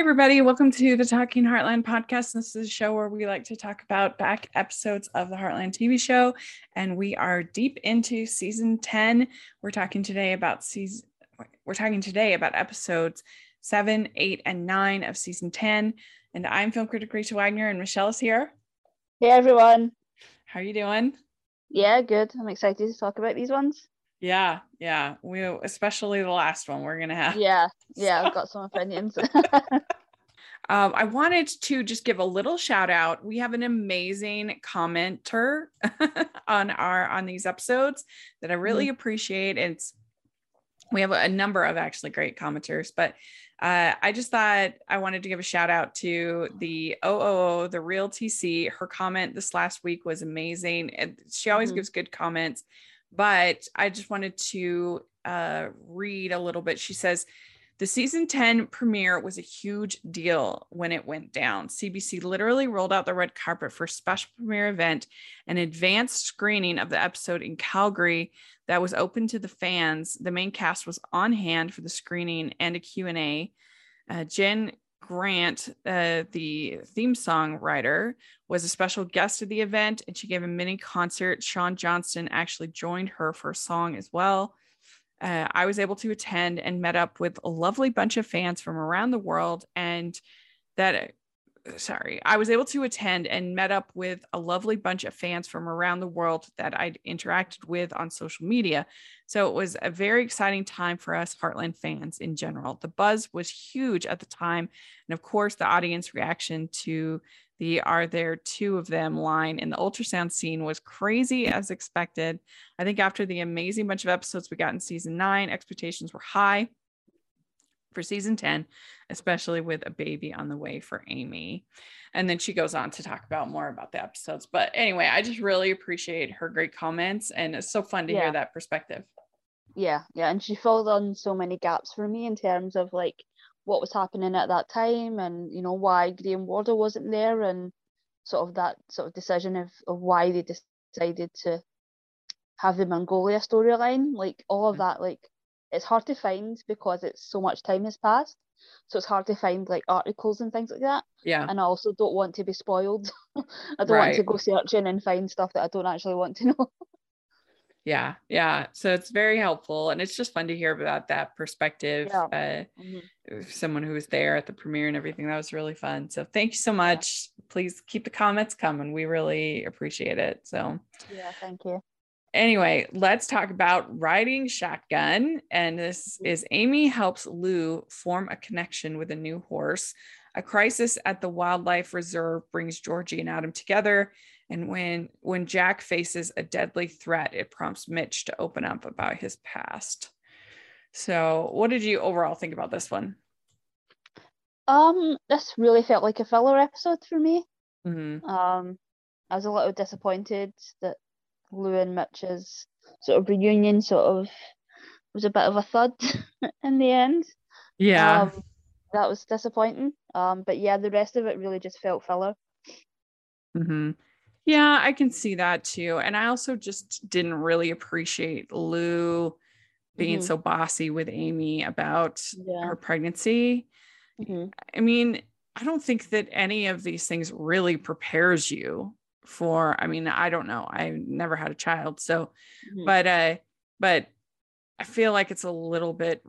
everybody. Welcome to the Talking Heartland podcast. This is a show where we like to talk about back episodes of the Heartland TV show. And we are deep into season 10. We're talking today about season, we're talking today about episodes seven, eight, and nine of season 10. And I'm film critic Rachel Wagner, and Michelle is here. Hey everyone. How are you doing? Yeah, good. I'm excited to talk about these ones. Yeah, yeah. We especially the last one we're gonna have. Yeah, yeah. I've got some opinions. Um, I wanted to just give a little shout out. We have an amazing commenter on our on these episodes that I really mm-hmm. appreciate. It's we have a number of actually great commenters, but uh, I just thought I wanted to give a shout out to the OOO, the real TC. Her comment this last week was amazing. She always mm-hmm. gives good comments, but I just wanted to uh, read a little bit. She says, the season 10 premiere was a huge deal when it went down. CBC literally rolled out the red carpet for a special premiere event, an advanced screening of the episode in Calgary that was open to the fans. The main cast was on hand for the screening and a Q&A. Uh, Jenn Grant, uh, the theme song writer, was a special guest at the event and she gave a mini concert. Shaun Johnston actually joined her for a song as well uh, I was able to attend and met up with a lovely bunch of fans from around the world. And that, sorry, I was able to attend and met up with a lovely bunch of fans from around the world that I'd interacted with on social media. So it was a very exciting time for us Heartland fans in general. The buzz was huge at the time. And of course, the audience reaction to the Are There Two of Them line in the ultrasound scene was crazy as expected. I think after the amazing bunch of episodes we got in season nine, expectations were high for season 10, especially with a baby on the way for Amy. And then she goes on to talk about more about the episodes. But anyway, I just really appreciate her great comments and it's so fun to yeah. hear that perspective. Yeah, yeah. And she filled on so many gaps for me in terms of like what was happening at that time and you know why Graham Wardle wasn't there and sort of that sort of decision of, of why they decided to have the Mongolia storyline like all of mm. that like it's hard to find because it's so much time has passed. So it's hard to find like articles and things like that. Yeah. And I also don't want to be spoiled. I don't right. want to go searching and find stuff that I don't actually want to know. Yeah yeah. So it's very helpful and it's just fun to hear about that perspective yeah. uh, mm-hmm. someone who was there at the premiere and everything. That was really fun. So thank you so much. Yeah. please keep the comments coming. We really appreciate it. So yeah thank you anyway let's talk about riding shotgun and this is amy helps lou form a connection with a new horse a crisis at the wildlife reserve brings georgie and adam together and when when Jack faces a deadly threat, it prompts Mitch to open up about his past. So, what did you overall think about this one? Um, this really felt like a filler episode for me. Mm-hmm. Um, I was a little disappointed that Lou and Mitch's sort of reunion sort of was a bit of a thud in the end. Yeah. Um, that was disappointing. Um, but yeah, the rest of it really just felt filler. Mm-hmm. Yeah, I can see that too. And I also just didn't really appreciate Lou being mm-hmm. so bossy with Amy about yeah. her pregnancy. Mm-hmm. I mean, I don't think that any of these things really prepares you for I mean, I don't know. I never had a child, so mm-hmm. but uh but I feel like it's a little bit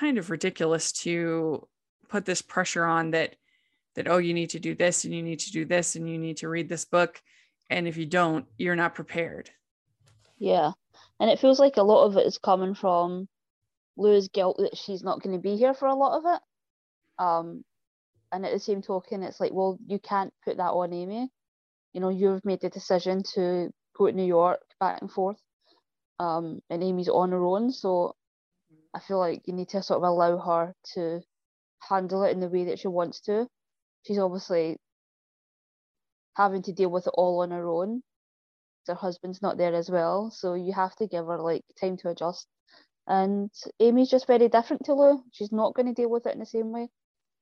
kind of ridiculous to put this pressure on that that oh you need to do this and you need to do this and you need to read this book and if you don't you're not prepared yeah and it feels like a lot of it is coming from Lou's guilt that she's not going to be here for a lot of it um and at the same token it's like well you can't put that on amy you know you've made the decision to go to new york back and forth um and amy's on her own so i feel like you need to sort of allow her to handle it in the way that she wants to she's obviously having to deal with it all on her own. Her husband's not there as well, so you have to give her like time to adjust. And Amy's just very different to Lou. She's not going to deal with it in the same way.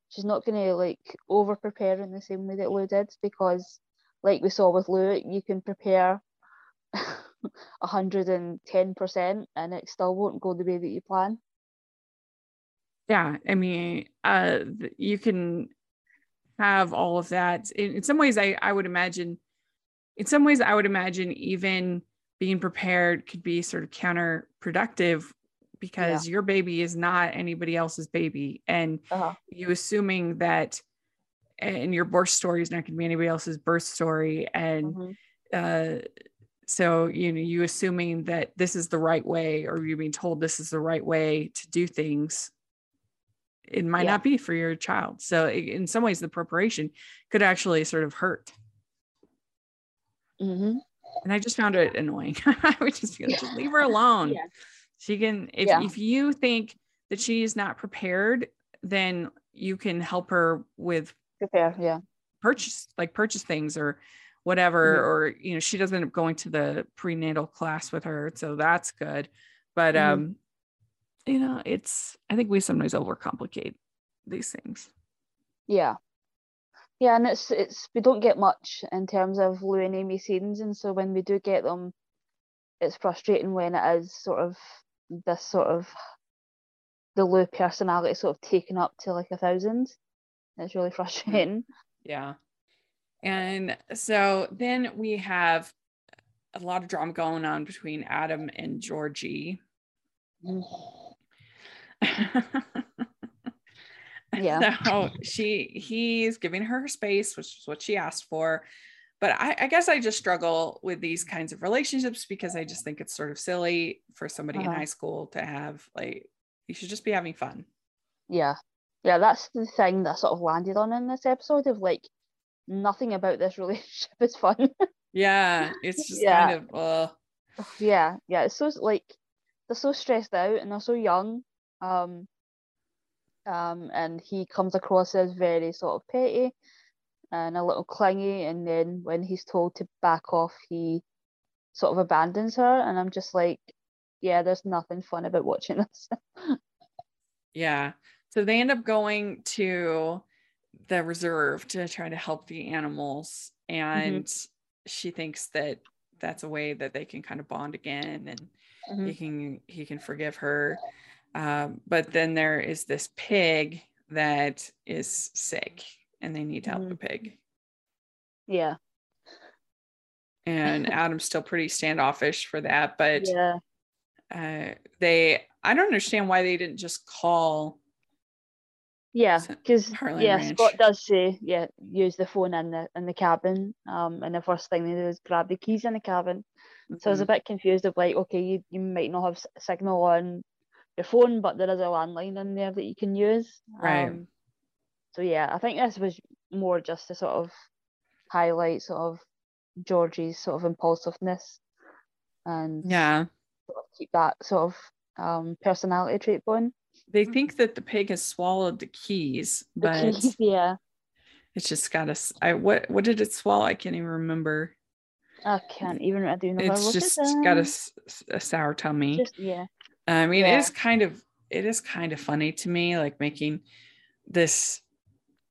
She's not going to like over prepare in the same way that Lou did because, like we saw with Lou, you can prepare 110% and it still won't go the way that you plan. yeah i mean uh you can have all of that in, in some ways i i would imagine in some ways i would imagine even being prepared could be sort of counterproductive because yeah. your baby is not anybody else's baby and uh-huh. you assuming that and your birth story is not going to be anybody else's birth story and mm-hmm. uh so you know you assuming that this is the right way or you're being told this is the right way to do things it might yeah. not be for your child so in some ways the preparation could actually sort of hurt mm-hmm. and i just found it annoying i would just feel just leave her alone yeah. she can if, yeah. if you think that she's not prepared then you can help her with prepare yeah. Purchase like purchase things or whatever mm-hmm. or you know she doesn't end up going to the prenatal class with her so that's good. But mm-hmm. um you know it's i think we sometimes overcomplicate these things. Yeah. Yeah and it's it's we don't get much in terms of lou and amy scenes and so when we do get them it's frustrating when it is sort of this sort of the lou personality sort of taken up to like a thousand it's really frustrating yeah and so then we have a lot of drama going on between Adam and Georgie. yeah. So she he's giving her her space, which is what she asked for. But I, I, guess I just struggle with these kinds of relationships because I just think it's sort of silly for somebody uh-huh. in high school to have like you should just be having fun. Yeah. Yeah, that's the thing that sort of landed on in this episode of like nothing about this relationship is fun. yeah, it's just yeah. kind of uh yeah, yeah. It's so like they're so stressed out and they're so young. Um um and he comes across as very sort of petty and a little clingy and then when he's told to back off he sort of abandons her and I'm just like, yeah, there's nothing fun about watching this. yeah. So they end up going to the reserve to try to help the animals mm-hmm. and mm-hmm. she thinks that that's a way that they can kind of bond again and mm-hmm. he can he can forgive her um, but then there is this pig that is sick and they need to help mm-hmm. the pig yeah and adam's still pretty standoffish for that but yeah uh, they i don't understand why they didn't just call yeah, because yeah, Ranch. Scott does say yeah, use the phone in the in the cabin. Um, and the first thing they do is grab the keys in the cabin. Mm-hmm. So I was a mm-hmm. bit confused of like, okay, you, you might not have signal on your phone, but there is a landline in there that you can use. Right. Um, so yeah, I think this was more just to sort of highlight sort of Georgie's sort of impulsiveness and yeah, sort of keep that sort of um personality trait going they think that the pig has swallowed the keys, but the keys, yeah, it's just got a. I what what did it swallow? I can't even remember. I can't even. I do know. It's just got a, a sour tummy. Just, yeah. I mean, yeah. it is kind of it is kind of funny to me, like making this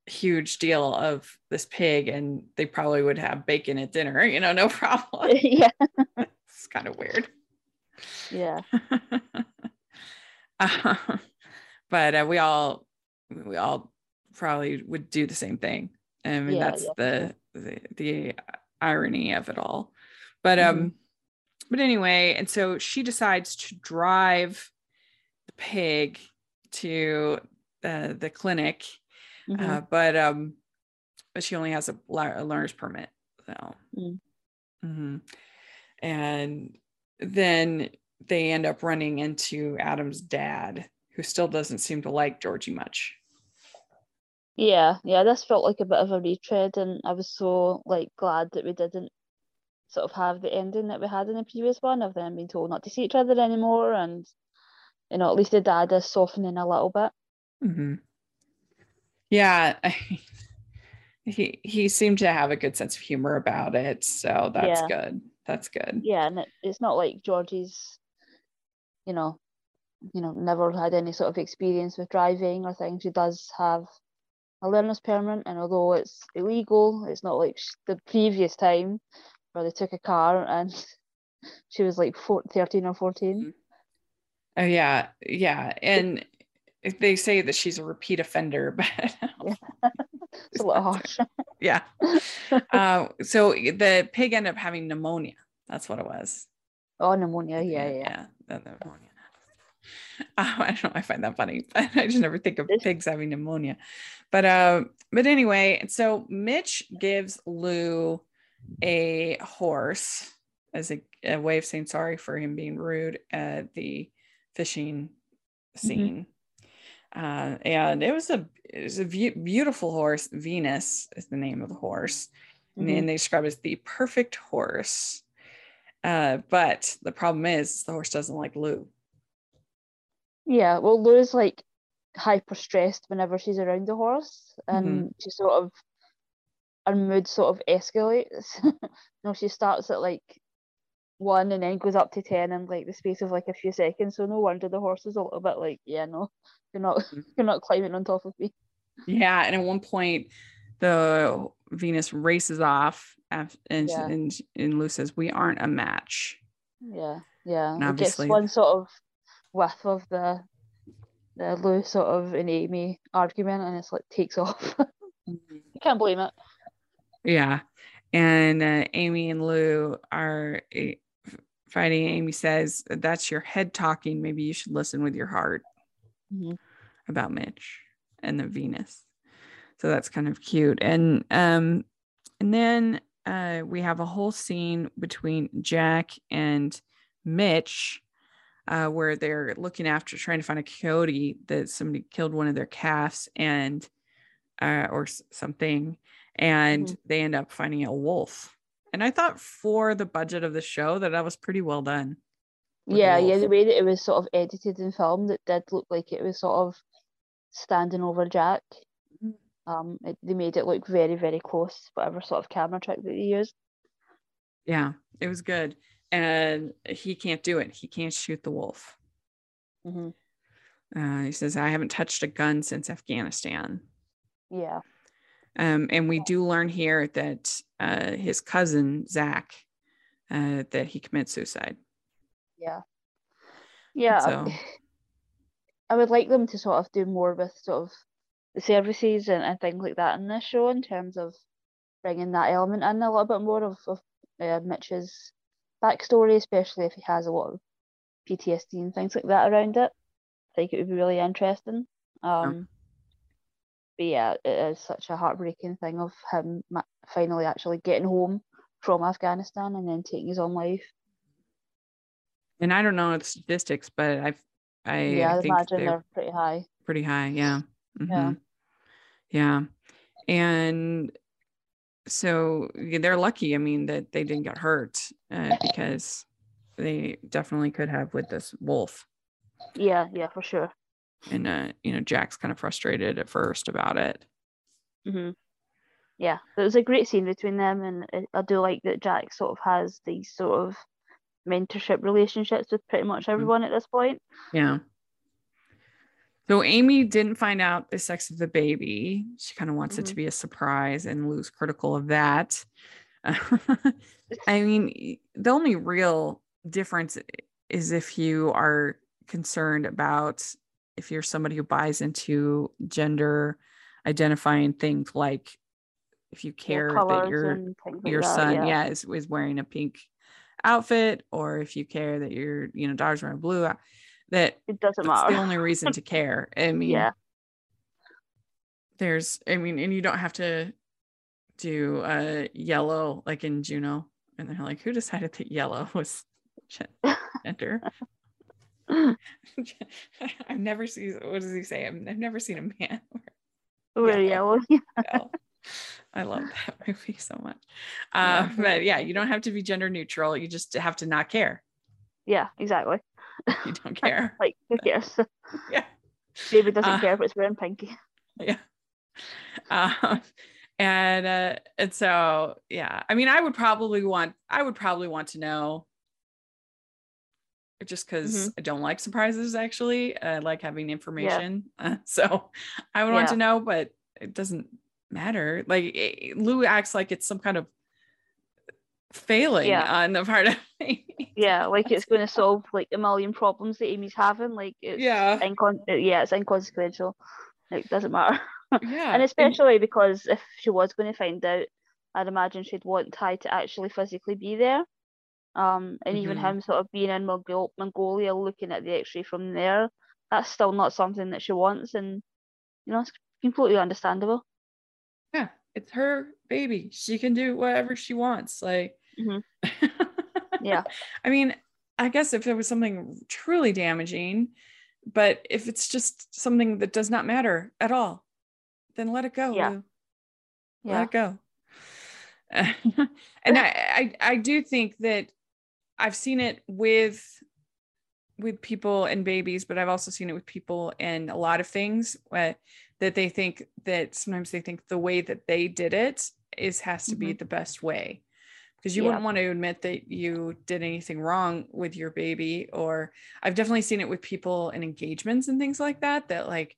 huge deal of this pig, and they probably would have bacon at dinner. You know, no problem. yeah. it's kind of weird. Yeah. um, but uh, we all we all probably would do the same thing. I mean, yeah, that's yeah. the, the the irony of it all. But um, mm-hmm. but anyway, and so she decides to drive the pig to the the clinic, mm-hmm. uh, but um, but she only has a, a learner's permit, so. Mm. Mm-hmm. And then they end up running into Adam's dad, who still doesn't seem to like Georgie much. Yeah, yeah, this felt like a bit of a retread, and I was so like glad that we didn't sort of have the ending that we had in the previous one of them being told not to see each other anymore, and you know at least the dad is softening a little bit. Mm-hmm. Yeah, he he seemed to have a good sense of humor about it, so that's yeah. good. That's good. Yeah, and it, it's not like Georgie's, you know, you know, never had any sort of experience with driving or things. She does have a learner's permit, and although it's illegal, it's not like the previous time where they took a car and she was like four, 13 or 14. Mm-hmm. Oh, yeah. Yeah. And they say that she's a repeat offender, but It's a little harsh. yeah. Uh, so the pig ended up having pneumonia. That's what it was. Oh, pneumonia. Yeah, yeah. the pneumonia. Uh, I don't know. I find that funny, but I just never think of pigs having pneumonia. But uh, but anyway, so Mitch gives Lou a horse as a, a way of saying sorry for him being rude at the fishing scene. Uh, and it was a it was a beautiful horse. Venus is the name of the horse, and Mhm. then they describe it as the perfect horse. Uh, but the problem is the horse doesn't like Lou. Yeah, well, Lou's like hyper stressed whenever she's around the horse, Mm-hmm. and she sort of her mood sort of escalates. you know, she starts at like one and then goes up to ten in like the space of like a few seconds. So no wonder the horse is a little bit like, yeah, no, you're not, Mhm. you're not climbing on top of me. Yeah, and at one point, the Venus races off, and Yeah. and and Lou says, "We aren't a match." Yeah, yeah. And It gets obviously- one sort of whiff of the the Lou sort of and Amy argument, and it's like takes off. you can't blame it. Yeah, and uh, Amy and Lou are fighting. Amy says, "That's your head talking. Maybe you should listen with your heart." Mhm. about Mitch and the Venus. So that's kind of cute. And um and then uh we have a whole scene between Jack and Mitch uh where they're looking after trying to find a coyote that somebody killed one of their calves and uh or s- something and Mhm. they end up finding a wolf. And I thought for the budget of the show that that was pretty well done. with the Yeah, yeah, the way that it was sort of edited and filmed, it did look like it was sort of standing over Jack. Mhm. Um, it, they made it look very, very close, whatever sort of camera trick that they used. Yeah, it was good. And he can't do it. He can't shoot the wolf. hmm Uh, he says, I haven't touched a gun since Afghanistan. Yeah, Um, and we do learn here that uh, his cousin, Zach, uh, that he commits suicide. yeah, yeah. I- So- I would like them to sort of do more with sort of the services and, and things like that in this show in terms of bringing that element in a little bit more of, of uh, Mitch's backstory, especially if he has a lot of PTSD and things like that around it. I think it would be really interesting. Um, but yeah, it is such a heartbreaking thing of him finally actually getting home from Afghanistan and then taking his own life. And I don't know the statistics, but I've, I yeah, I think imagine they're they're pretty high. pretty high. Yeah. Yeah. Mhm. Yeah. And so they're lucky, I mean, that they didn't get hurt uh, because they definitely could have with this wolf. Yeah, yeah, for sure. And, uh, you know, Jack's kind of frustrated at first about it. Mm-hmm. Yeah, it was a great scene between them, and I- I do like that Jack sort of has these sort of mentorship relationships with pretty much everyone at this point. Yeah. So Amy didn't find out the sex of the baby. She kind of wants it to Mhm. be a surprise and Lou's critical of that. I mean, the only real difference is if you are concerned about if you're somebody who buys into gender identifying things like if you care that colours your like your that, son yeah. yeah, is, is wearing a pink outfit or if you care that your you know daughter's wearing blue that It doesn't matter. the only reason to care i mean yeah, there's i mean and you don't have to do uh yellow like in juno and they're like who decided that yellow was gender i've never seen what does he say i've, I've never seen a man we're yellow. yellow. yell. i love that movie so much Yeah. uh, but yeah you don't have to be gender neutral you just have to not care yeah, exactly. you don't care. Like, who cares? yeah. David doesn't Uh, care if it's wearing pinky. yeah. Um, and uh and so yeah. I mean i would probably want i would probably want to know just because i don't like surprises actually. I like having information. Uh, so i would want to know but it doesn't matter. Like eh, lou acts like it's some kind of failing Yeah. on the part of Amy. Yeah, like it's going to solve like a million problems that Amy's having. Like it's Yeah. incon- yeah, it's inconsequential. Like doesn't matter. Yeah. and especially because if she was going to find out, I'd imagine she'd want Ty to actually physically be there. Um, and even Mhm. him sort of being in Mongol- Mongolia, looking at the X-ray from there, that's still not something that she wants, and you know it's completely understandable. yeah, it's her baby. She can do whatever she wants. Like, Mhm. Yeah. I mean, I guess if it was something truly damaging, but if it's just something that does not matter at all, then let it go. Yeah. Lou. Yeah, let it go. and I, I I do think that I've seen it with with people and babies, but I've also seen it with people and a lot of things uh, that they think that sometimes they think the way that they did it is has to be the best way because you Yeah. wouldn't want to admit that you did anything wrong with your baby or I've definitely seen it with people in engagements and things like that that like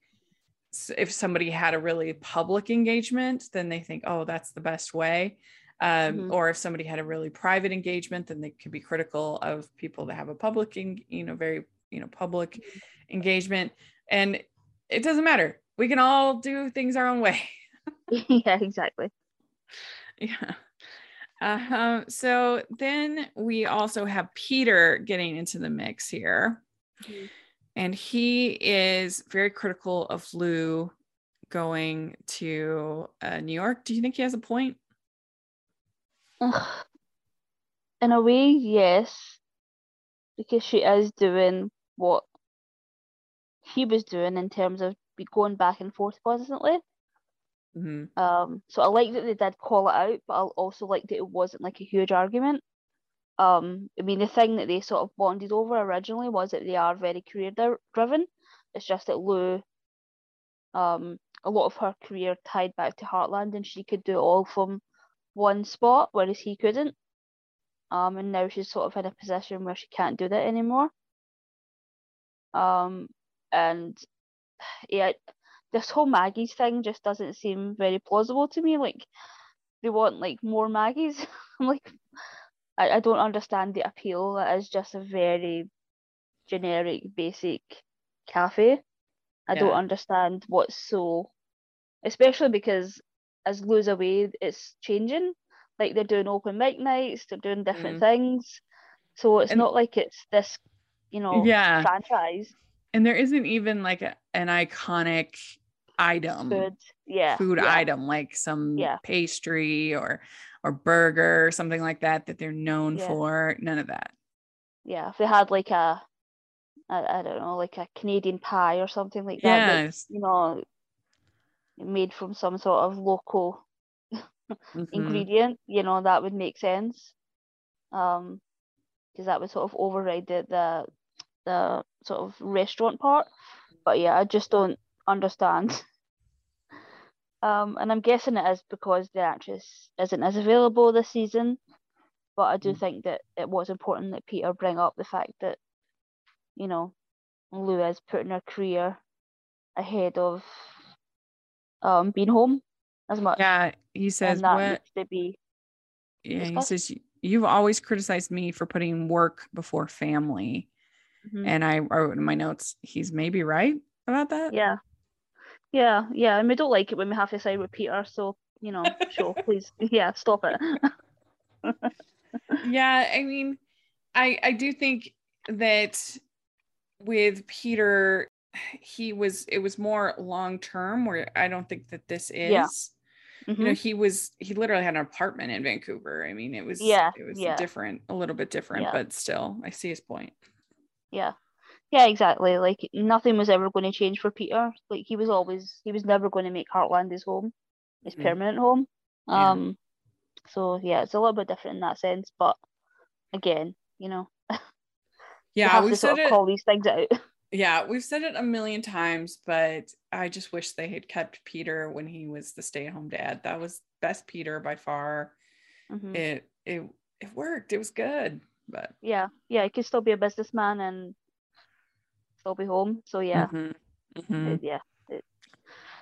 if somebody had a really public engagement then they think oh that's the best way um, Mhm. or if somebody had a really private engagement then they could be critical of people that have a public en- you know very you know public engagement and it doesn't matter we can all do things our own way yeah, exactly. yeah uh, so then we also have peter getting into the mix here Mhm. and he is very critical of lou going to uh, new york do you think he has a point. In a way, yes, because she is doing what he was doing in terms of going back and forth constantly. Mhm. Um, so I like that they did call it out, but I also like that it wasn't like a huge argument. Um, I mean, the thing that they sort of bonded over originally was that they are very career dri- driven. It's just that Lou, um, a lot of her career tied back to Heartland, and she could do it all from one spot, whereas he couldn't. Um, and now she's sort of in a position where she can't do that anymore. Um, and yeah, this whole Maggie's thing just doesn't seem very plausible to me. Like they want like more Maggies. I'm like, I, I don't understand the appeal. It is just a very generic, basic cafe. I don't understand what's so, especially because as Lou's away, it's changing. Like they're doing open mic nights, they're doing different mm. things. So it's And- not like it's this, you know, Yeah. franchise and there isn't even like a, an iconic item food. Yeah. food yeah. item like some Yeah. pastry or or burger or something like that that they're known Yeah. for none of that yeah, if they had like a, I, I don't know, like a Canadian pie or something like that, yes you know, made from some sort of local Mhm. ingredient, you know, that would make sense. Um, because that would sort of override the, the the sort of restaurant part. But yeah, I just don't understand. Um, and I'm guessing it is because the actress isn't as available this season. But I do Mm. think that it was important that Peter bring up the fact that, you know, Lou is putting her career ahead of um being home as much. yeah he says that what needs to be yeah he says you've always criticized me for putting work before family Mhm. and i wrote in my notes he's maybe right about that Yeah. Yeah, yeah. And we don't like it when we have to side with Peter, so you know, sure, please. Yeah, stop it. yeah i mean i i do think that with peter he was it was more long term where i don't think that this is Yeah. you know Mhm. he was he literally had an apartment in vancouver i mean it was Yeah, it was yeah. different a little bit different Yeah. but still i see his point Yeah. Yeah, exactly. Like nothing was ever going to change for Peter. Like he was always he was never going to make Heartland his home, his Mhm. permanent home. Yeah. Um so yeah, it's a little bit different in that sense, but again, you know, yeah we to said sort of it call these things out. yeah we've said it a million times but i just wish they had kept peter when he was the stay-at-home dad that was best peter by far Mhm. it it it worked it was good but Yeah, yeah, he could still be a businessman and still be home. So yeah, Mhm. Mhm. it- yeah. It,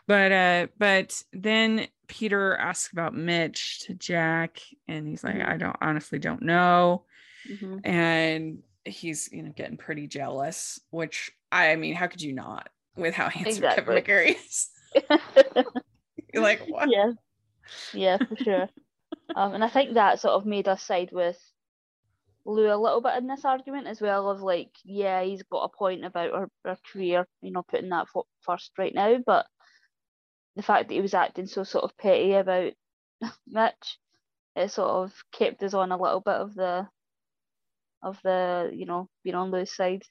But uh, but then Peter asks about Mitch to Jack, and he's like, Mhm. I don't honestly don't know. Mhm. And he's you know getting pretty jealous, which I mean, how could you not with how handsome Kevin Exactly. McGarry is? You're like, what? yeah, yeah, for sure. um, and I think that sort of made us side with Lou a little bit in this argument as well. Of like, yeah, he's got a point about her, her career, you know, putting that first right now, but the fact that he was acting so sort of petty about Mitch, it sort of kept us on a little bit of the of the you know being on Lou's side.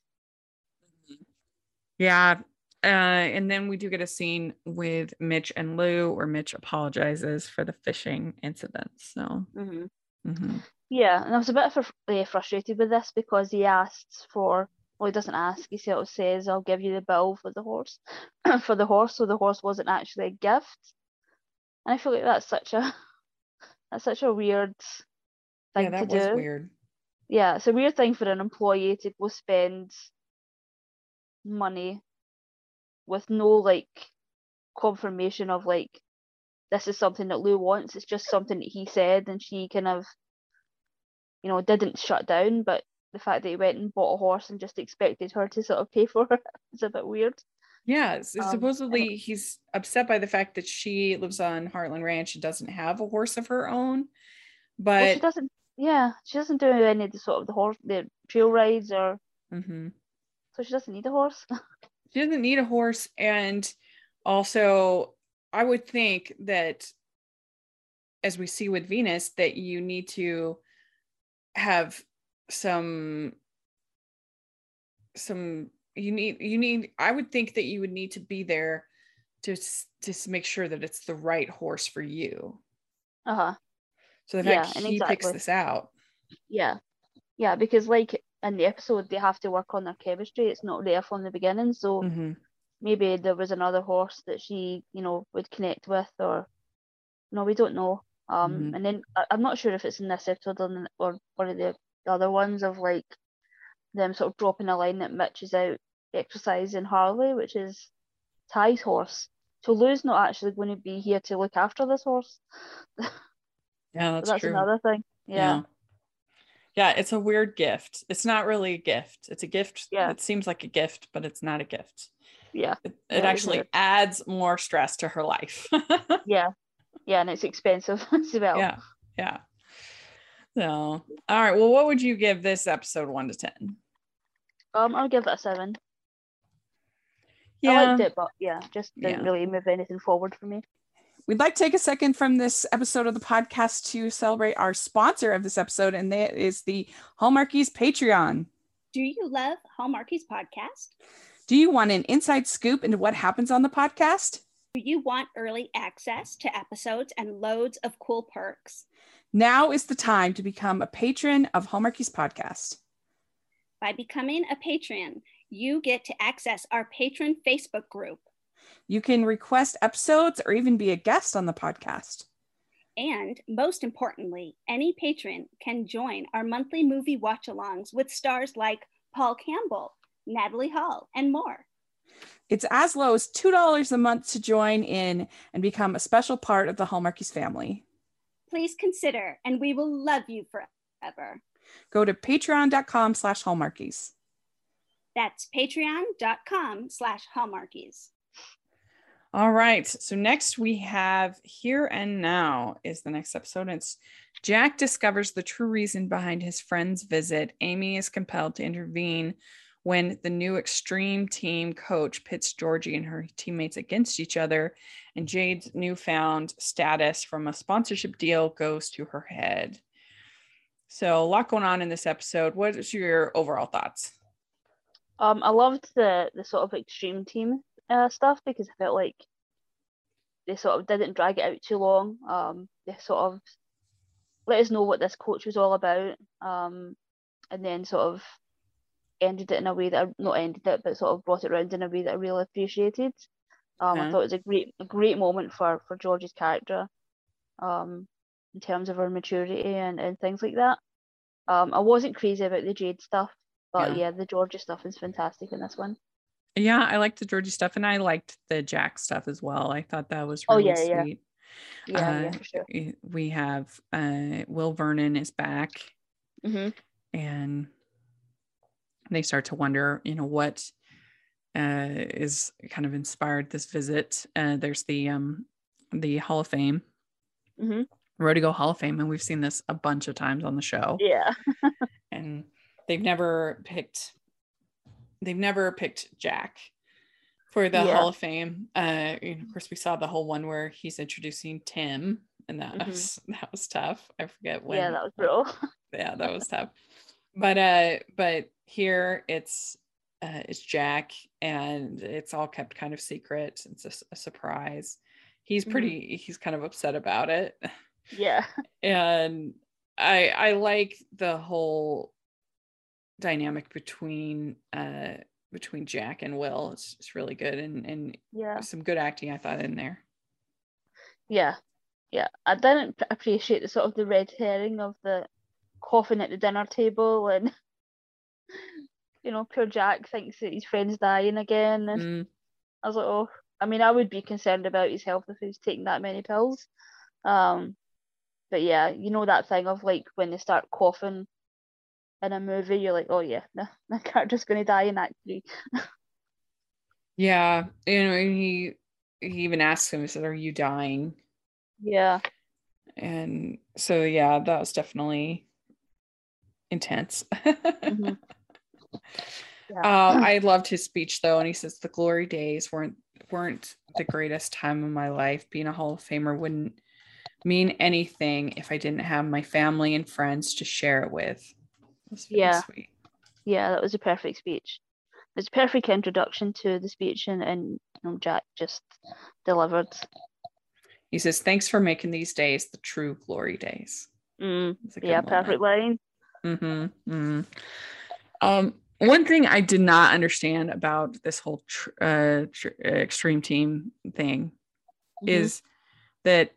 Yeah. Uh, and then we do get a scene with Mitch and Lou where Mitch apologizes for the fishing incident. So, hmm mhm. Yeah, and I was a bit fr- uh, frustrated with this because he asks for, well, he doesn't ask, he sort of says, I'll give you the bill for the horse, for the horse, so the horse wasn't actually a gift. And I feel like that's such a, that's such a weird thing yeah, that to was do. weird. Yeah, it's a weird thing for an employee to go spend money with no like confirmation of like this is something that Lou wants. It's just something that he said, and she kind of, you know, didn't shut down. But the fact that he went and bought a horse and just expected her to sort of pay for it is a bit weird. Yeah. Um, supposedly he's upset by the fact that she lives on Heartland Ranch and doesn't have a horse of her own. Well, she doesn't. Yeah, she doesn't do any of the sort of the horse, the trail rides, or mm-hmm. so she doesn't need a horse. she doesn't need a horse. And also, I would think that as we see with Venus, that you need to have some some you need you need i would think that you would need to be there to to make sure that it's the right horse for you Uh huh. so the Yeah, fact and he picks this out Yeah, yeah, because like in the episode, they have to work on their chemistry. It's not there from the beginning, so Mhm. maybe there was another horse that she, you know, would connect with, or no, we don't know. Um, Mhm. and then I, I'm not sure if it's in this episode or, or one of the other ones of like them sort of dropping a line that Mitch is out exercising Harley, which is Ty's horse. So Lou's not actually going to be here to look after this horse. yeah that's, that's another thing. Yeah. yeah it's a weird gift it's not really a gift it's a gift Yeah. it seems like a gift but it's not a gift Yeah. it, it was actually adds more stress to her life Yeah. Yeah, and it's expensive as well. yeah yeah so all right well what would you give this episode one to ten Um, I'll give it a seven. I yeah liked it, but yeah, just didn't Yeah. really move anything forward for me. We'd like to take a second from this episode of the podcast to celebrate our sponsor of this episode, and that is the Hallmarkies Patreon. Do you love Hallmarkies podcast? Do you want an inside scoop into what happens on the podcast? Do you want early access to episodes and loads of cool perks? Now is the time to become a patron of Hallmarkies Podcast. By becoming a patron, you get to access our patron Facebook group. You can request episodes or even be a guest on the podcast. And most importantly, any patron can join our monthly movie watch alongs with stars like Paul Campbell, Natalie Hall, and more. It's as low as $2 a month to join in and become a special part of the Hallmarkies family. Please consider, and we will love you forever. Go to patreon.com slash hallmarkies. That's patreon.com slash hallmarkies. All right. So next we have Here and Now is the next episode. It's Jack discovers the true reason behind his friend's visit. Amy is compelled to intervene when the new extreme team coach pits Georgie and her teammates against each other, and Jade's newfound status from a sponsorship deal goes to her head. So a lot going on in this episode. What is your overall thoughts? Um, I loved the the sort of extreme team uh, stuff because I felt like they sort of didn't drag it out too long. Um, they sort of let us know what this coach was all about. Um, and then sort of ended it in a way that I, not ended it, but sort of brought it around in a way that I really appreciated. Um, I thought it was a great a great moment for for George's character. Um, in terms of her maturity and, and things like that. Um, I wasn't crazy about the Jade stuff, but Yeah. yeah, the Georgie stuff is fantastic in this one. Yeah, I liked the Georgie stuff and I liked the Jack stuff as well. I thought that was Oh, really yeah, yeah. sweet. Yeah, yeah, Uh, for sure. We have uh Will Vernon is back hmm and they start to wonder, you know, what uh is kind of inspired this visit. Uh there's the um the Hall of Fame, hmm Rodeo Hall of Fame, and we've seen this a bunch of times on the show. Yeah. and they've never picked they've never picked Jack for the Yeah. Hall of Fame. Uh of course we saw the whole one where he's introducing Tim and that Mhm. was that was tough. I forget when yeah, that was brutal. yeah, that was tough. But uh but here it's uh it's Jack and it's all kept kind of secret. It's a surprise. He's Mhm. pretty he's kind of upset about it yeah. and i i like the whole dynamic between uh between jack and will it's, it's really good and and Yeah. some good acting i thought in there Yeah. Yeah. I didn't appreciate the sort of the red herring of the coughing at the dinner table and you know, poor Jack thinks that his friend's dying again and Mm, I was like, oh, I mean, I would be concerned about his health if he was taking that many pills. Um, but yeah, you know that thing of like when they start coughing in a movie, you're like, oh yeah, no, my character's gonna die in Act Three. yeah you know and he he even asks him he said are you dying Yeah, and so yeah that was definitely intense Mhm. yeah, Um, I loved his speech though, and he says the glory days weren't weren't the greatest time of my life. Being a Hall of Famer wouldn't mean anything if I didn't have my family and friends to share it with. It Yeah. sweet. yeah, that was a perfect speech. It's a perfect introduction to the speech, and and you know, Jack just delivered. He says, "Thanks for making these days the true glory days." Mm, It's a good yeah, perfect line. Mm-hmm, mm-hmm. Um, one thing I did not understand about this whole tr- uh, tr- uh, extreme team thing Mhm. is that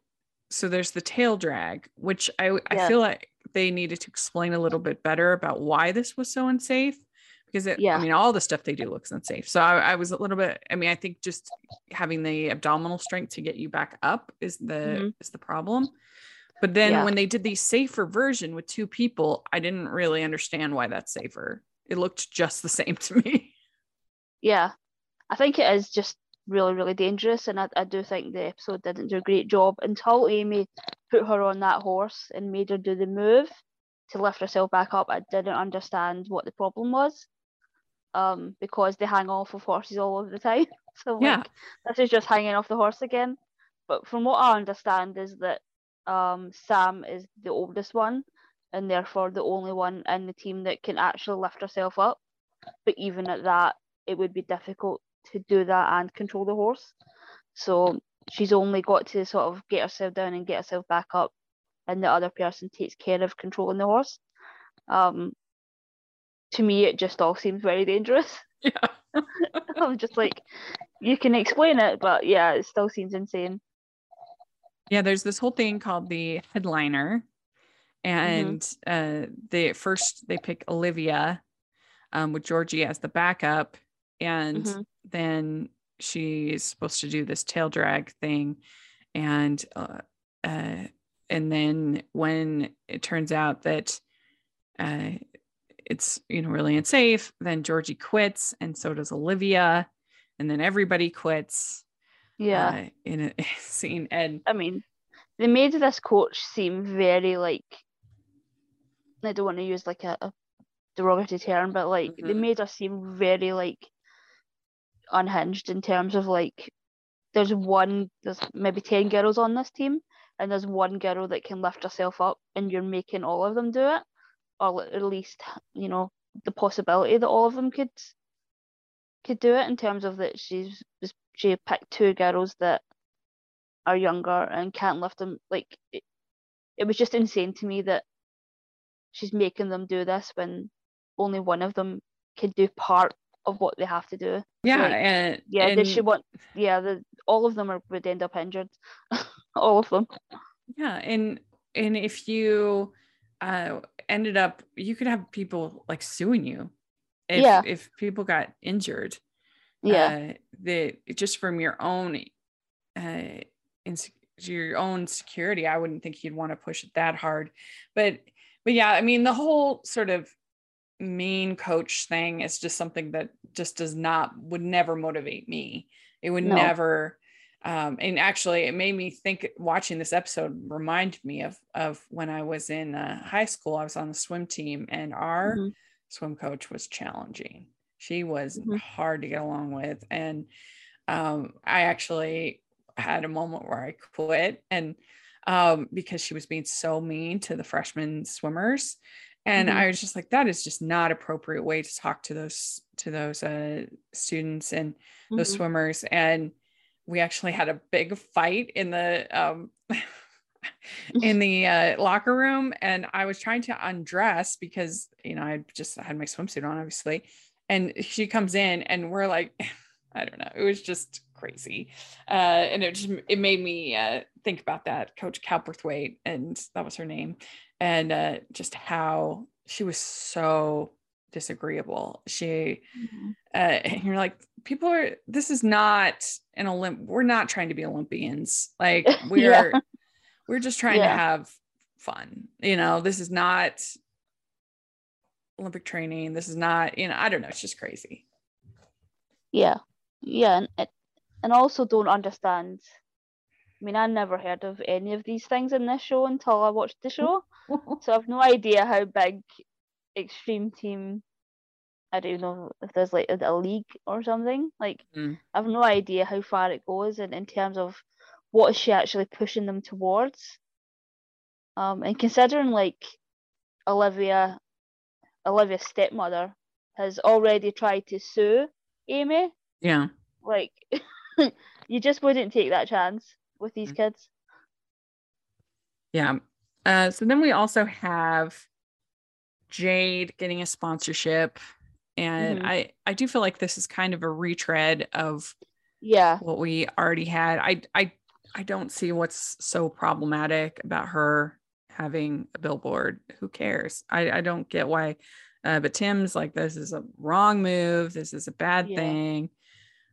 so there's the tail drag, which I I Yeah. feel like they needed to explain a little bit better about why this was so unsafe because it, Yeah. I mean all the stuff they do looks unsafe. So I, I was a little bit. I mean I think just having the abdominal strength to get you back up is the Mhm. is the problem. But then Yeah. when they did the safer version with two people, I didn't really understand why that's safer. It looked just the same to me. Yeah, I think it is just really, really dangerous, and I, I do think the episode didn't do a great job until Amy put her on that horse and made her do the move to lift herself back up. I didn't understand what the problem was, um, because they hang off of horses all over the time. So Yeah. this is just hanging off the horse again. But from what I understand is that um Sam is the oldest one and therefore the only one in the team that can actually lift herself up. But even at that, it would be difficult to do that and control the horse. So she's only got to sort of get herself down and get herself back up, and the other person takes care of controlling the horse. Um, to me, it just all seems very dangerous. Yeah. I'm just like, you can explain it, but yeah, it still seems insane. Yeah, there's this whole thing called the headliner, and uh, they first they pick Olivia, um, with Georgie as the backup, and Mhm. then she's supposed to do this tail drag thing, and uh, uh, and then when it turns out that uh, it's you know really unsafe, then Georgie quits, and so does Olivia, and then everybody quits. Yeah. uh, in a scene, and I mean, they made this coach seem very like I don't want to use like a, a derogatory term, but like they Mhm. made her seem very like unhinged in terms of like there's one there's maybe ten girls on this team and there's one girl that can lift herself up and you're making all of them do it or at least you know the possibility that all of them could could do it in terms of that she's just she picked two girls that are younger and can't lift them like it, it was just insane to me that she's making them do this when only one of them can do part of what they have to do yeah, like, and yeah and, did she want yeah the all of them are, would end up injured all of them yeah, and and if you uh ended up, you could have people like suing you if Yeah. if people got injured. Yeah. uh, that just from your own uh ins- your own security i wouldn't think you'd want to push it that hard but but yeah i mean the whole sort of mean coach thing is just something that just does not would never motivate me it would No. never um and actually it made me think watching this episode reminded me of of when i was in uh, high school i was on the swim team and our Mhm. swim coach was challenging she was Mhm. hard to get along with and um i actually had a moment where i quit and um because she was being so mean to the freshman swimmers and Mhm. i was just like that is just not appropriate way to talk to those to those uh students and those Mhm. swimmers and we actually had a big fight in the um in the uh, locker room and i was trying to undress because you know i just had my swimsuit on obviously and she comes in and we're like i don't know it was just crazy uh and it just it made me uh think about that coach calperthwaite and that was her name and uh just how she was so disagreeable she Mhm. uh, and you're like people are this is not an olymp we're not trying to be olympians like we're Yeah. we're just trying to have fun you know this is not olympic training this is not you know i don't know it's just crazy Yeah, yeah, and and also don't understand. I mean, I never heard of any of these things in this show until I watched the show, so I've no idea how big Extreme Team. I don't know if there's like a, a league or something. Like, Mm. I've no idea how far it goes, and in terms of what is she actually pushing them towards. Um, and considering like Olivia, Olivia's stepmother has already tried to sue Amy yeah like you just wouldn't take that chance with these Mm. kids. yeah uh so then we also have jade getting a sponsorship and Mhm. i i do feel like this is kind of a retread of Yeah. what we already had. I I I don't see what's so problematic about her having a billboard. Who cares? I I don't get why. Uh, but Tim's like, this is a wrong move. This is a bad Yeah. thing.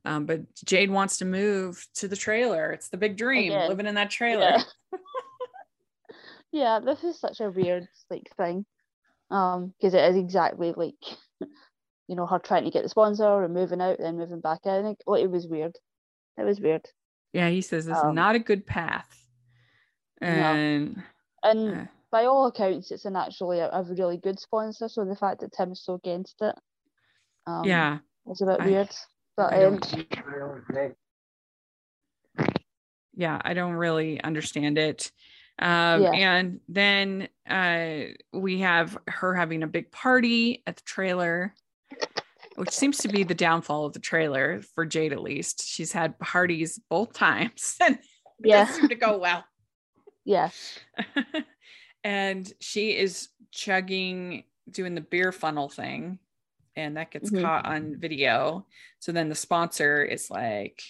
Um, but Jade wants to move to the trailer. It's the big dream, Again. living in that trailer. Yeah. yeah, this is such a weird like thing. Um, because it is exactly like you know, her trying to get the sponsor and moving out, then moving back in. I think well, it was weird. It was weird. Yeah, he says this is Um, not a good path. No. And uh, by all accounts, it's an actually a, a really good sponsor. So the fact that Tim's so against it, um, yeah, was a bit I- weird. But I um, yeah i don't really understand it um Yeah. and then uh we have her having a big party at the trailer which seems to be the downfall of the trailer for jade at least she's had parties both times and it Yeah. doesn't seem to go well yeah, and she is chugging doing the beer funnel thing and that gets Mhm. caught on video so then the sponsor is like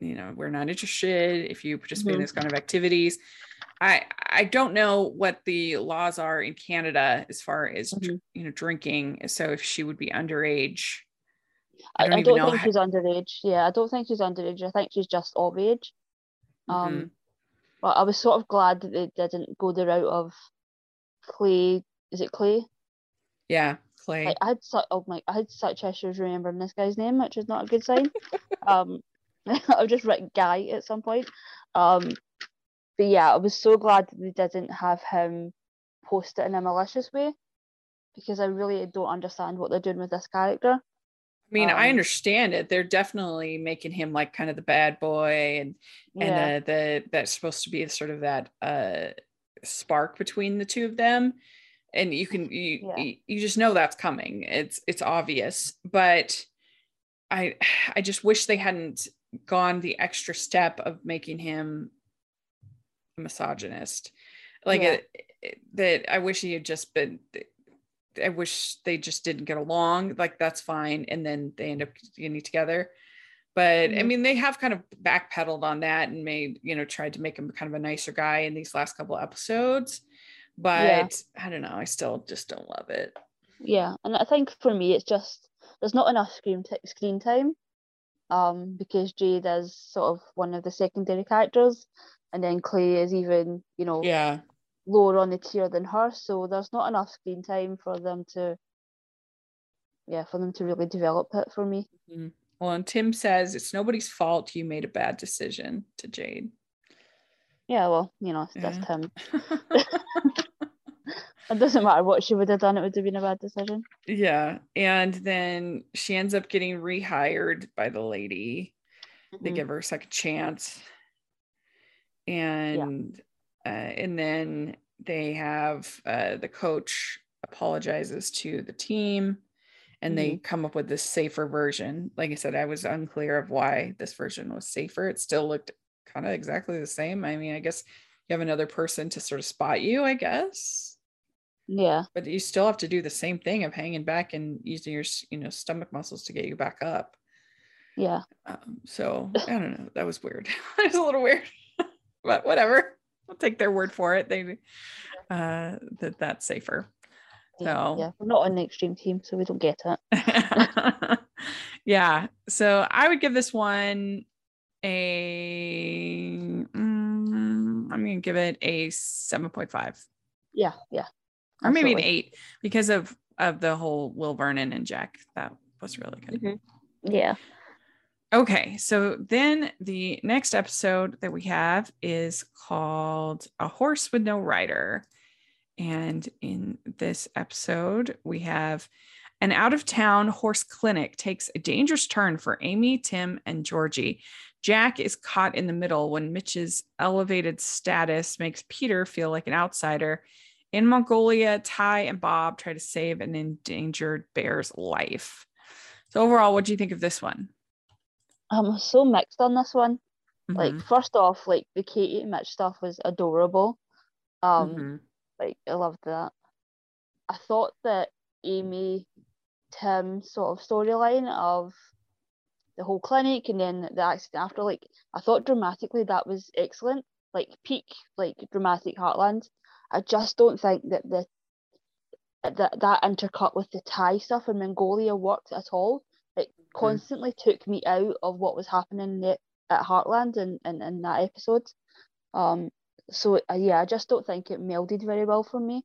you know we're not interested if you participate in Mhm. this kind of activities i i don't know what the laws are in canada as far as Mhm. you know drinking so if she would be underage I, I don't don't, think how- she's underage. Yeah, I don't think she's underage. I think she's just of age. Um, Mhm. But I was sort of glad that they didn't go the route of Clay. Is it Clay? yeah clay I, I had such oh my I had such issues remembering this guy's name, which is not a good sign. um, I've just written Guy at some point. Um, but yeah, I was so glad that they didn't have him post it in a malicious way, because I really don't understand what they're doing with this character. I mean, I Um, understand it. They're definitely making him like kind of the bad boy and Yeah, and the the that's supposed to be sort of that uh spark between the two of them. And you can you Yeah. you, you just know that's coming. It's it's obvious, but I I just wish they hadn't gone the extra step of making him a misogynist. Like Yeah. it, it- that I wish he had just been I wish they just didn't get along. Like that's fine, and then they end up getting together. But I Mhm. mean, they have kind of backpedaled on that and made you know tried to make him kind of a nicer guy in these last couple episodes. But Yeah. I don't know. I still just don't love it. yeah, and I think for me, it's just there's not enough screen t- screen time, um, because Jade is sort of one of the secondary characters, and then Clay is even you know Yeah. Lower on the tier than her, so there's not enough screen time for them to, yeah, for them to really develop it for me. Mhm. Well, and Tim says it's nobody's fault you made a bad decision to Jade. Yeah, well, you know, that's Yeah. him. It doesn't matter what she would have done; it would have been a bad decision. yeah. And then she ends up getting rehired by the lady. They Mhm. give her a second chance. And uh, and then they have uh, the coach apologizes to the team and they come up with this safer version. Like I said, I was unclear of why this version was safer. It still looked kind of exactly the same. I mean, I guess you have another person to sort of spot you, I guess. Yeah, But you still have to do the same thing of hanging back and using your, you know, stomach muscles to get you back up. yeah, Um, so I don't know. That was weird. it was a little weird, but whatever. I'll take their word for it. They uh that that's safer. So yeah. We're not on the extreme team, so we don't get it. yeah. So I would give this one a mm, I'm gonna give it a 7.5 Yeah, yeah. or maybe an eight because of of the whole Will Vernon and Jack. That was really good. Mhm. Yeah. Okay, so then the next episode that we have is called A Horse with No Rider. And in this episode, we have an out of town horse clinic takes a dangerous turn for Amy, Tim, and Georgie. Jack is caught in the middle when Mitch's elevated status makes Peter feel like an outsider. In Mongolia, Ty and Bob try to save an endangered bear's life. So, overall, what do you think of this one? I'm so mixed on this one. Like Mhm. first off, like the Katie and Mitch stuff was adorable. Um, Mhm. like I loved that. I thought that Amy Tim sort of storyline of the whole clinic and then the accident after, like I thought dramatically that was excellent. Like peak like dramatic Heartland. I just don't think that the that that intercut with the Ty stuff in Mongolia worked at all. It constantly took me out of what was happening the- at Heartland and in, in, that episode. Um, so uh, yeah, I just don't think it melded very well for me.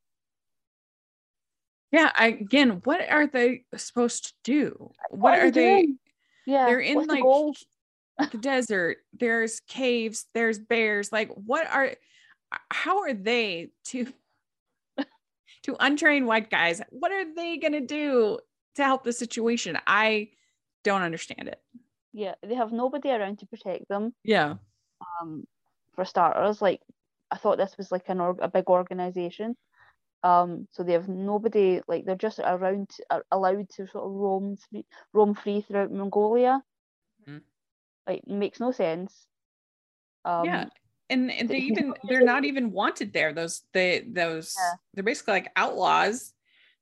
Yeah, I, again, what are they supposed to do? What, are they? doing? Yeah, They're in what's the like goal? the desert. There's caves. There's bears. Like, what are? How are they to to untrained white guys? What are they gonna do to help the situation? I don't understand it. Yeah, they have nobody around to protect them. Yeah. Um, for starters, like I thought this was like an org- a big organization. Um, so they have nobody like they're just around are allowed to sort of roam free, roam free throughout Mongolia. Mhm. Like makes no sense. Um, yeah. And, and they even they're not even wanted there. Those they those Yeah. they're basically like outlaws.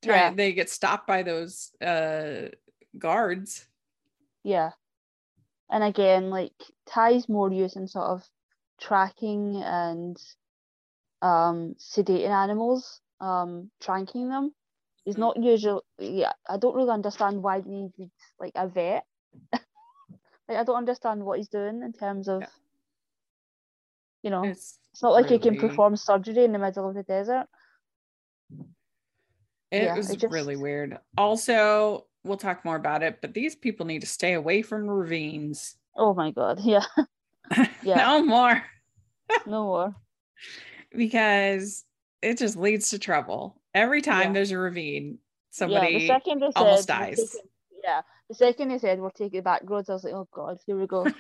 Trying, Yeah. They get stopped by those uh guards. Yeah. And again, like Ty's more using sort of tracking and um sedating animals, um, tranking them. He's Mhm. not usually yeah, I don't really understand why they needed like a vet. like I don't understand what he's doing in terms of Yeah. you know, It's it's not like he can perform surgery in the middle of the desert. It Yeah, was it just- really weird. Also, we'll talk more about it, but these people need to stay away from ravines. Oh my god, yeah, Yeah. no more no more. because it just leads to trouble. Every time Yeah. there's a ravine, yeah, somebody the second they almost said dies. taking- yeah, the second they said we're taking back roads, I was like, oh god, here we go.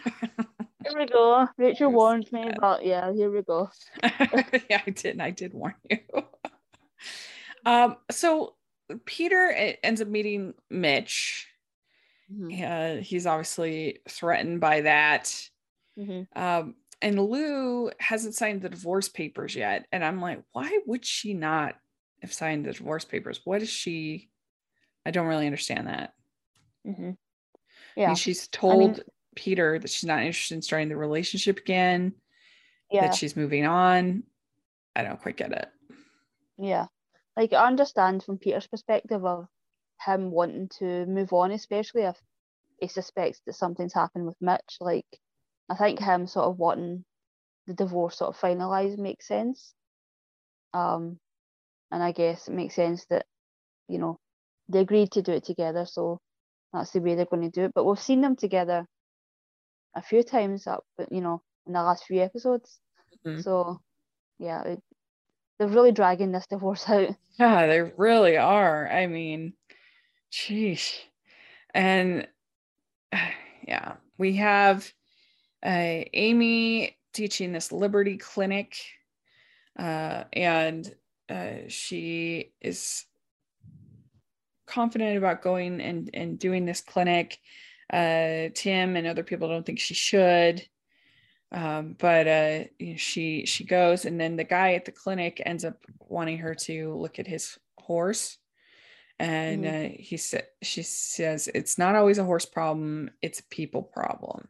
Here we go. Rachel warned me, yeah. but yeah, here we go. yeah, I didn't. I did warn you. um, so Peter ends up meeting Mitch. Mhm, Uh, he's obviously threatened by that. mhm. Um, and Lou hasn't signed the divorce papers yet. And I'm like, why would she not have signed the divorce papers? What is she? I don't really understand that. Mhm. I Yeah, mean, she's told Peter that she's not interested in starting the relationship again, yeah, that she's moving on. I don't quite get it. yeah. Like I understand from Peter's perspective of him wanting to move on, especially if he suspects that something's happened with Mitch. Like, I think him sort of wanting the divorce sort of finalised makes sense. Um, and I guess it makes sense that, you know, they agreed to do it together, so that's the way they're going to do it. But we've seen them together a few times up, you know, in the last few episodes. Mm-hmm. So, yeah, it, they're really dragging this divorce out. Yeah, they really are. I mean, sheesh. And yeah, we have uh, Amy teaching this Liberty Clinic, uh, and uh, she is confident about going and, and doing this clinic. Uh, Tim and other people don't think she should. Um, but uh, she she goes, and then the guy at the clinic ends up wanting her to look at his horse, and mm-hmm. uh, he said she says it's not always a horse problem; it's a people problem.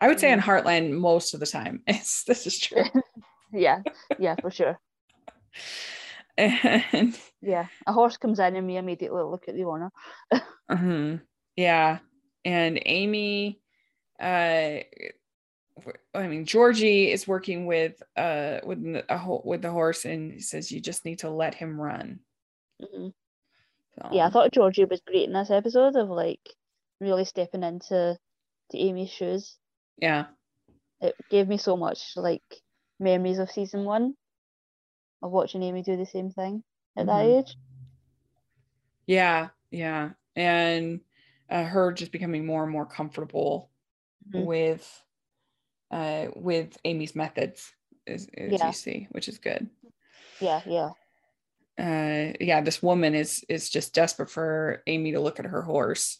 I would say in mm-hmm. Heartland most of the time. It's this is true. yeah, yeah, for sure. and yeah, a horse comes in and we immediately look at the owner. uh-huh. Yeah, and Amy, uh, I mean Georgie is working with uh with a with the horse and he says you just need to let him run. Mm-hmm. So. Yeah, I thought Georgie was great in this episode of like really stepping into to Amy's shoes. Yeah, it gave me so much like memories of season one of watching Amy do the same thing at mm-hmm. that age. Yeah, yeah, and uh, her just becoming more and more comfortable mm-hmm. with uh, with Amy's methods, as, as yeah. you see, which is good. Yeah, yeah. Uh, yeah, this woman is is just desperate for Amy to look at her horse.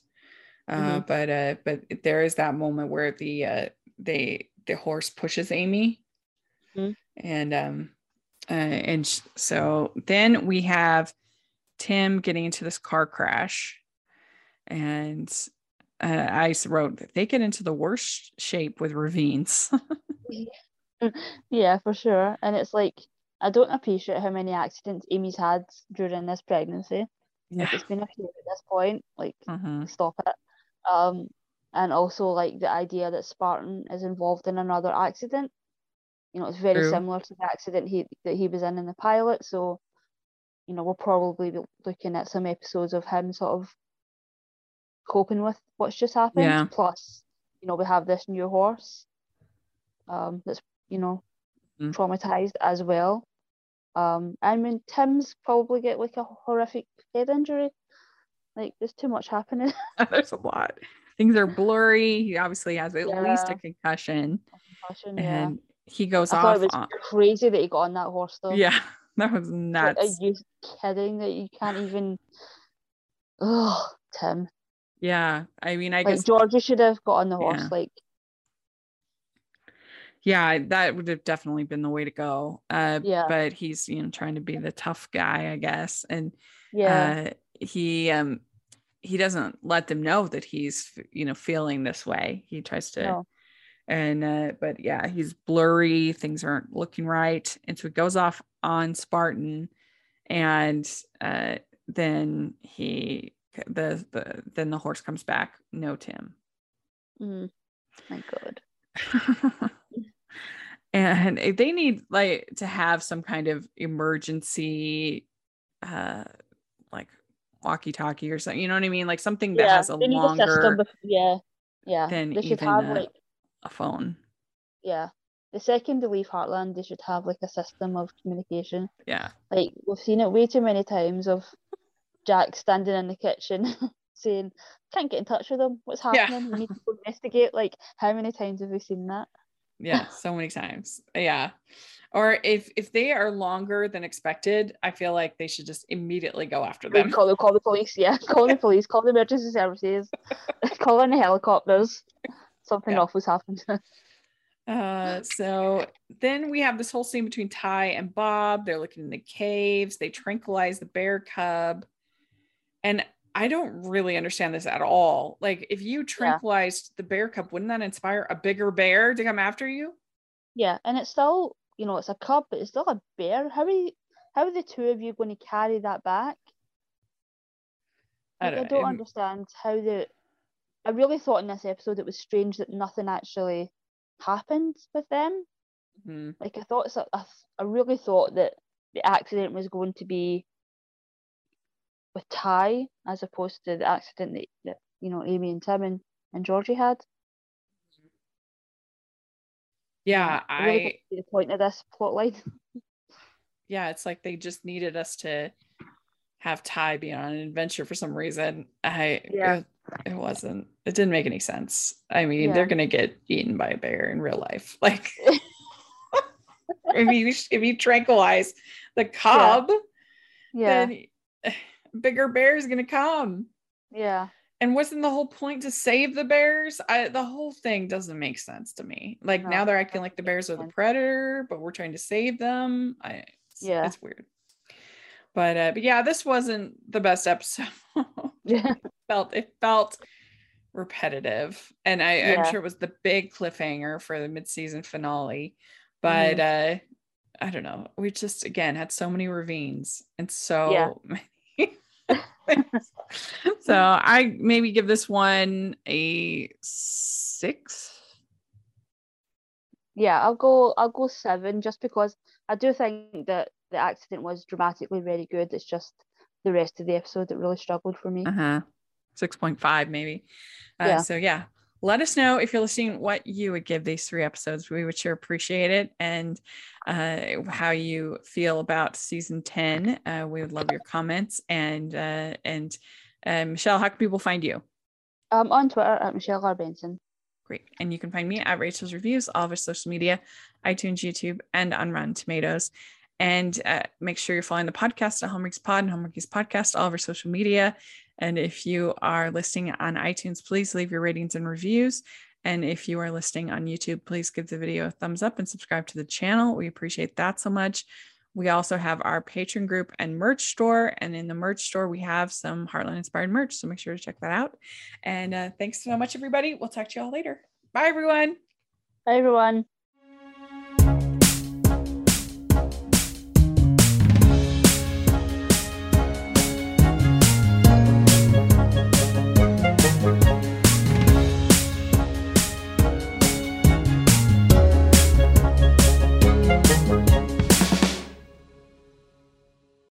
Uh, mm-hmm. but uh, but there is that moment where the uh, they the horse pushes Amy, mm-hmm. and um, uh, and sh- so then we have Tim getting into this car crash, and uh, I wrote they get into the worst shape with ravines. yeah, for sure. And it's like I don't appreciate how many accidents Amy's had during this pregnancy. Yeah. Like, it's been a few at this point. Like, mm-hmm. stop it. Um, and also like the idea that Spartan is involved in another accident. You know, it's very True. similar to the accident he that he was in in the pilot. So, you know, we'll probably be looking at some episodes of him sort of coping with what's just happened. Yeah. Plus, you know, we have this new horse um, that's, you know, mm. traumatized as well. Um, I mean, Tim's probably get like a horrific head injury. Like, there's too much happening. there's a lot. Things are blurry. He obviously has at yeah. least a concussion. A concussion and yeah. he goes I off. It was on... crazy that he got on that horse, though. Yeah, that was nuts. Like, are you kidding that you can't even? Oh, Tim. Yeah, I mean, I like guess Georgie should have got on the horse. Yeah. Like, yeah, that would have definitely been the way to go. Uh, yeah, but he's you know trying to be the tough guy, I guess, and yeah, uh, he um he doesn't let them know that he's you know feeling this way. He tries to. No. And uh, but yeah, he's blurry. Things aren't looking right, and so he goes off on Spartan, and uh, then he the the then the horse comes back no tim. Mm, my god. And they need like to have some kind of emergency uh like walkie talkie or something you know what i mean? Like something that yeah, has a longer a yeah yeah. than they should have a, like a phone. Yeah. The second they leave heartland they should have like a system of communication. Yeah. Like we've seen it way too many times of Jack standing in the kitchen saying, Can't get in touch with them. What's happening? Yeah. We need to investigate. Like, how many times have we seen that? Yeah, so many times. Yeah. Or if if they are longer than expected, I feel like they should just immediately go after them. Call, call the police, yeah. Call the police, call the emergency services, call in the helicopters. Something yeah. awful's happened. Uh, so then we have this whole scene between Ty and Bob. They're looking in the caves. They tranquilize the bear cub. And I don't really understand this at all. Like, if you tranquilized yeah. the bear cub, wouldn't that inspire a bigger bear to come after you? Yeah, and it's still, you know, it's a cub, but it's still a bear. How are you, how are the two of you going to carry that back? Like, I don't, understand how the. I really thought in this episode it was strange that nothing actually happened with them. Mhm. Like I thought, so, I, I really thought that the accident was going to be with Ty as opposed to the accident that, that you know Amy and Tim and, and Georgie had. Yeah, I really I don't see the point of this plot line. yeah, it's like they just needed us to have Ty be on an adventure for some reason. I Yeah. it, it wasn't it didn't make any sense. I mean, they're gonna get eaten by a bear in real life. Like if you if you tranquilize the cub, yeah, then bigger bear is gonna come. yeah, And wasn't the whole point to save the bears? I the whole thing doesn't make sense to me. Like No, now they're acting like the bears are the predator, but we're trying to save them. I it's, Yeah. it's weird. But uh, but yeah, this wasn't the best episode. yeah, it felt it felt repetitive, and I, I'm sure it was the big cliffhanger for the mid-season finale. But uh, I don't know. We just again had so many ravines and so many. so I maybe give this one a six. yeah. I'll go. I'll go seven, just because I do think that the accident was dramatically very good. It's just the rest of the episode that really struggled for me. Uh-huh. 6.5 maybe. Uh, Yeah. So yeah, let us know if you're listening what you would give these three episodes. We would sure appreciate it. And uh, how you feel about season 10. Uh, we would love your comments. And uh, and uh, Michelle, how can people find you? Um, on Twitter at Michelle R Benson. Great. And you can find me at Rachel's Reviews, all of our social media, iTunes, YouTube, and on Rotten Tomatoes. And uh, make sure you're following the podcast at Hallmarkies Pod and Hallmarkies Podcast, all of our social media. And if you are listening on iTunes, please leave your ratings and reviews. And if you are listening on YouTube, please give the video a thumbs up and subscribe to the channel. We appreciate that so much. We also have our Patreon group and merch store. And in the merch store, we have some Heartland inspired merch. So make sure to check that out. And uh, thanks so much, everybody. We'll talk to you all later. Bye, everyone. Bye everyone.